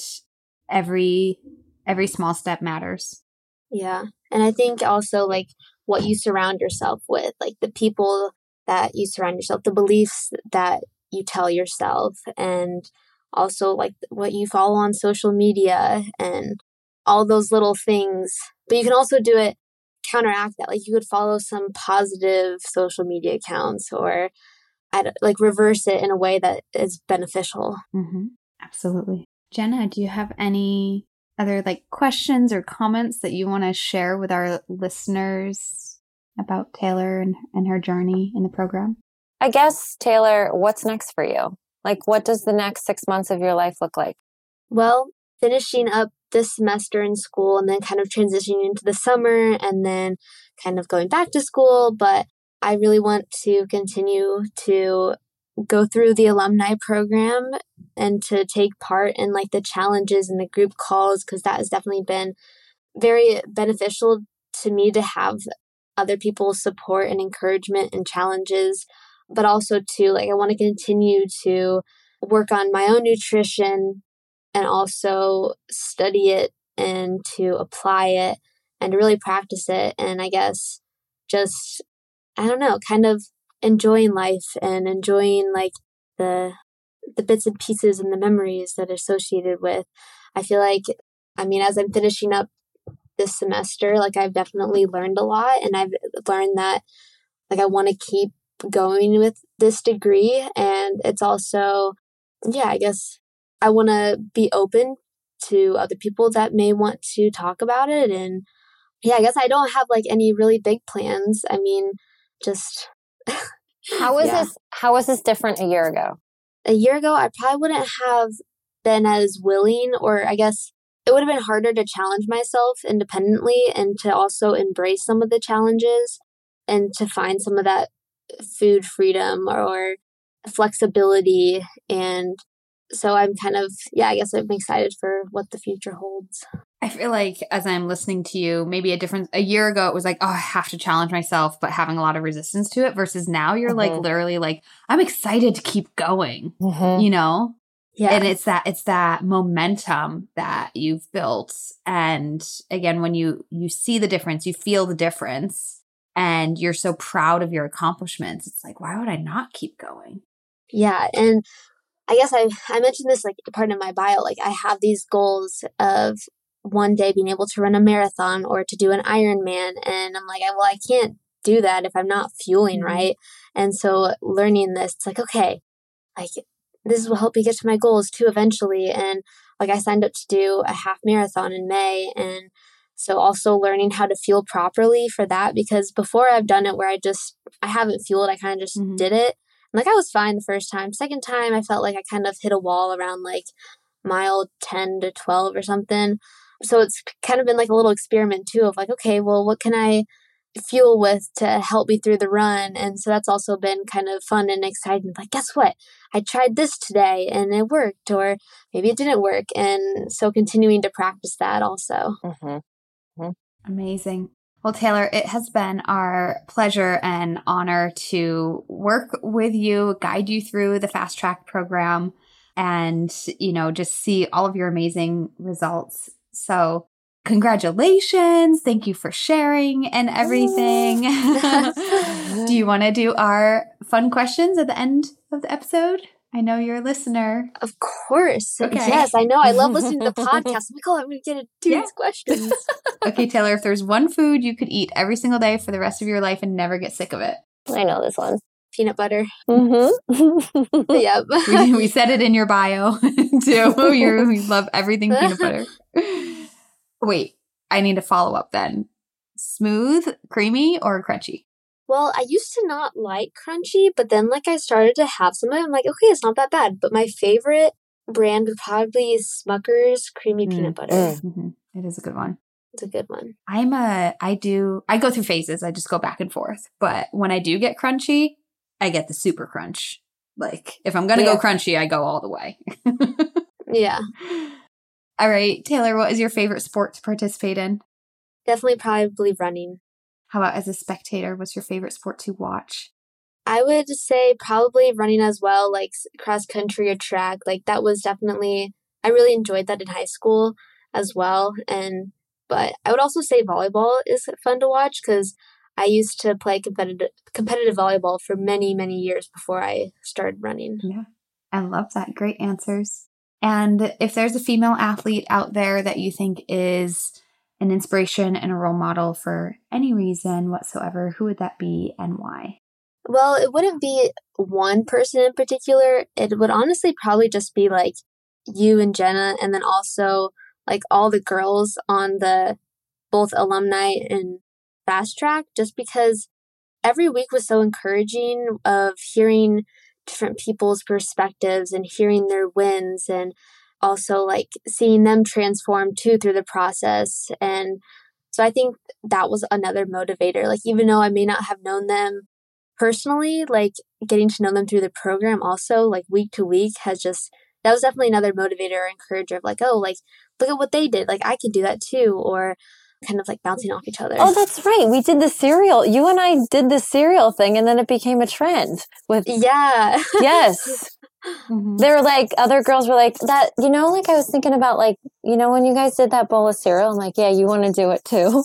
every every small step matters. Yeah. And I think also like what you surround yourself with, like the people that you surround yourself, the beliefs that you tell yourself, and also like what you follow on social media and all those little things. But you can also do it, counteract that. Like you could follow some positive social media accounts or I'd, like reverse it in a way that is beneficial. Mm-hmm. Absolutely. Jenna, do you have any other like questions or comments that you want to share with our listeners about Taylor and, and her journey in the program? I guess, Taylor, what's next for you? Like, what does the next six months of your life look like? Well, finishing up this semester in school and then kind of transitioning into the summer and then kind of going back to school. But I really want to continue to go through the alumni program and to take part in like the challenges and the group calls because that has definitely been very beneficial to me to have other people's support and encouragement and challenges but also to like I want to continue to work on my own nutrition and also study it and to apply it and to really practice it and I guess just I don't know, kind of enjoying life and enjoying like the the bits and pieces and the memories that are associated with. I feel like I mean as I'm finishing up this semester, like I've definitely learned a lot and I've learned that like I want to keep going with this degree and it's also yeah, I guess I want to be open to other people that may want to talk about it and yeah, I guess I don't have like any really big plans. I mean, just How was Yeah. this? How was this different a year ago? a year ago, I probably wouldn't have been as willing, or I guess it would have been harder to challenge myself independently and to also embrace some of the challenges and to find some of that food freedom or flexibility. And so I'm kind of, yeah, I guess I'm excited for what the future holds. I feel like as I'm listening to you, maybe a difference a year ago it was like, oh, I have to challenge myself, but having a lot of resistance to it versus now you're like Mhm. literally like, I'm excited to keep going, Mm-hmm. you know? Yeah. And it's that it's that momentum that you've built. And again, when you you see the difference, you feel the difference and you're so proud of your accomplishments, it's like, why would I not keep going? Yeah, and I guess I I mentioned this like part of my bio. Like I have these goals of one day being able to run a marathon or to do an Ironman, and I'm like, well, I can't do that if I'm not fueling Mhm. right. And so learning this, it's like, okay, like this will help me get to my goals too eventually. And like I signed up to do a half marathon in May, and so also learning how to fuel properly for that because before I've done it where I just I haven't fueled, I kind of just Mhm. did it. And, like I was fine the first time. Second time, I felt like I kind of hit a wall around like mile 10 to 12 or something. So it's kind of been like a little experiment too of like, okay, well, what can I fuel with to help me through the run. And so that's also been kind of fun and exciting. Like, guess what? I tried this today and it worked, or maybe it didn't work. And so continuing to practice that also. Mm-hmm. Mm-hmm. Amazing. Well, Taylor, it has been our pleasure and honor to work with you, guide you through the fast track program, and, you know, just see all of your amazing results. So, congratulations. Thank you for sharing and everything. do you want to do our fun questions at the end of the episode? I know you're a listener. Of course. Okay. Yes, I know. I love listening to the podcast. I'm like, oh, I'm going to get into Yeah. these questions. Okay, Taylor, if there's one food you could eat every single day for the rest of your life and never get sick of it, I know this one. Peanut butter. Mm-hmm. yep. we, we said it in your bio too. You you love everything peanut butter. Wait, I need to follow up then. Smooth, creamy, or crunchy? Well, I used to not like crunchy, but then like I started to have some of it. I'm like, okay, it's not that bad. But my favorite brand would probably be Smucker's creamy Mm, peanut butter. mm. hmm It is a good one. It's a good one. I'm a, I do, I go through phases. I just go back and forth. But when I do get crunchy, I get the super crunch. Like if I'm going to Yeah. go crunchy, I go all the way. Yeah, all right, Taylor, what is your favorite sport to participate in? definitely probably running. How about as a spectator? What's your favorite sport to watch? I would say probably running as well, like cross country or track. Like that was definitely I really enjoyed that in high school as well. And but I would also say volleyball is fun to watch because I used to play competitive competitive volleyball for many many years before I started running. Yeah, I love that. Great answers. And if there's a female athlete out there that you think is an inspiration and a role model for any reason whatsoever, who would that be and why? Well, it wouldn't be one person in particular. It would honestly probably just be like you and Jenna, and then also like all the girls on the both alumni and fast track, just because every week was so encouraging of hearing different people's perspectives and hearing their wins and also like seeing them transform too through the process. And so I think that was another motivator. Like, even though I may not have known them personally, like getting to know them through the program also, like week to week, has just that was definitely another motivator or encourager of like, oh, like look at what they did. Like I could do that too. Or kind of like bouncing off each other. Oh, that's right. We did the cereal. You and I did the cereal thing, and then it became a trend. With yeah. yes, there were like other girls were like that. You know, like I was thinking about like you know when you guys did that bowl of cereal. I'm like, yeah, you want to do it too.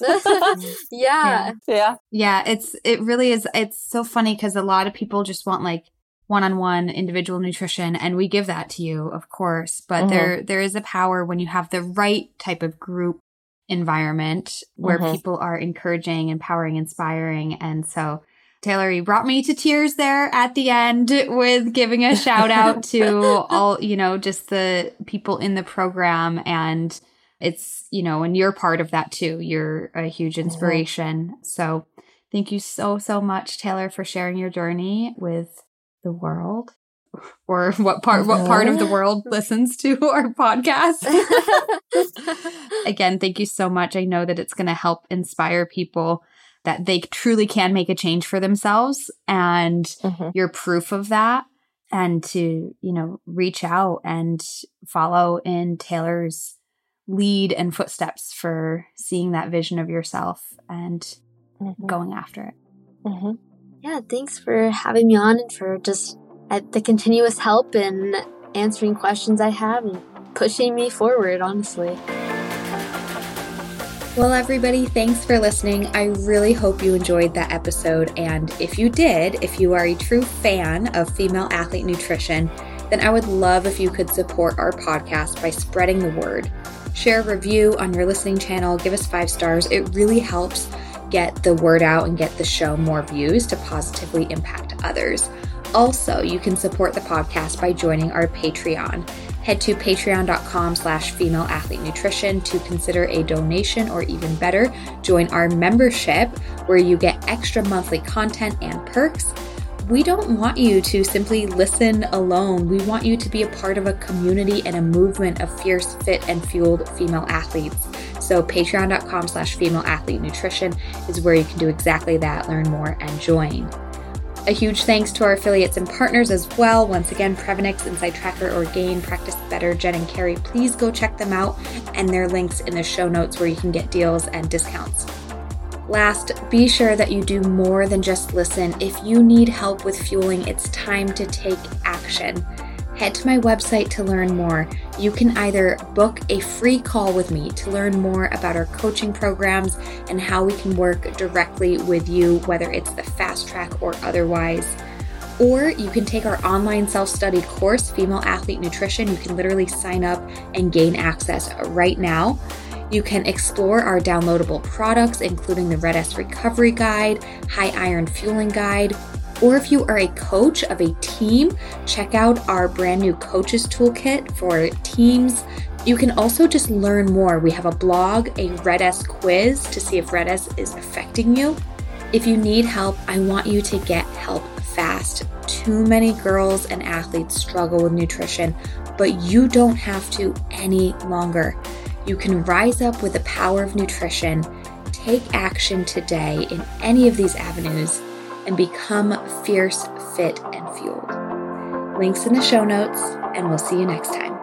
yeah. yeah. Yeah, it's it really is it's so funny because a lot of people just want like one-on-one individual nutrition and we give that to you, of course, but Mhm. there there is a power when you have the right type of group environment where Mhm. people are encouraging, empowering, inspiring and so Taylor, you brought me to tears there at the end with giving a shout out to all, you know, just the people in the program. And it's, you know, and you're part of that too. You're a huge inspiration. So thank you so, so much, Taylor, for sharing your journey with the world. Or what part what uh-huh. part of the world listens to our podcast? Again, thank you so much. I know that it's going to help inspire people that they truly can make a change for themselves and Mhm. you're proof of that and to you know reach out and follow in taylor's lead and footsteps for seeing that vision of yourself and Mhm. going after it Mhm. yeah, thanks for having me on and for just uh, the continuous help and answering questions I have and pushing me forward, honestly. Well, everybody, thanks for listening. I really hope you enjoyed that episode. And if you did, if you are a true fan of female athlete nutrition, then I would love if you could support our podcast by spreading the word. Share a review on your listening channel, give us five stars. It really helps get the word out and get the show more views to positively impact others. Also, you can support the podcast by joining our Patreon. Head to patreon.com slash female athlete nutrition to consider a donation or even better, join our membership where you get extra monthly content and perks. We don't want you to simply listen alone. We want you to be a part of a community and a movement of fierce, fit, and fueled female athletes. So patreon.com slash female athlete nutrition is where you can do exactly that, learn more and join. A huge thanks to our affiliates and partners as well. Once again, Previnex, Inside Tracker, Orgain, Practice Better, Jen and Carrie. Please go check them out and their links in the show notes where you can get deals and discounts. Last, be sure that you do more than just listen. If you need help with fueling, it's time to take action head to my website to learn more. You can either book a free call with me to learn more about our coaching programs and how we can work directly with you, whether it's the fast track or otherwise. Or you can take our online self study course, Female Athlete Nutrition. You can literally sign up and gain access right now. You can explore our downloadable products, including the Red S Recovery Guide, High Iron Fueling Guide, or if you are a coach of a team, check out our brand new coaches toolkit for teams. You can also just learn more. We have a blog, a Red S quiz to see if Red S is affecting you. If you need help, I want you to get help fast. Too many girls and athletes struggle with nutrition, but you don't have to any longer. You can rise up with the power of nutrition, take action today in any of these avenues and become fierce, fit, and fueled. Links in the show notes, and we'll see you next time.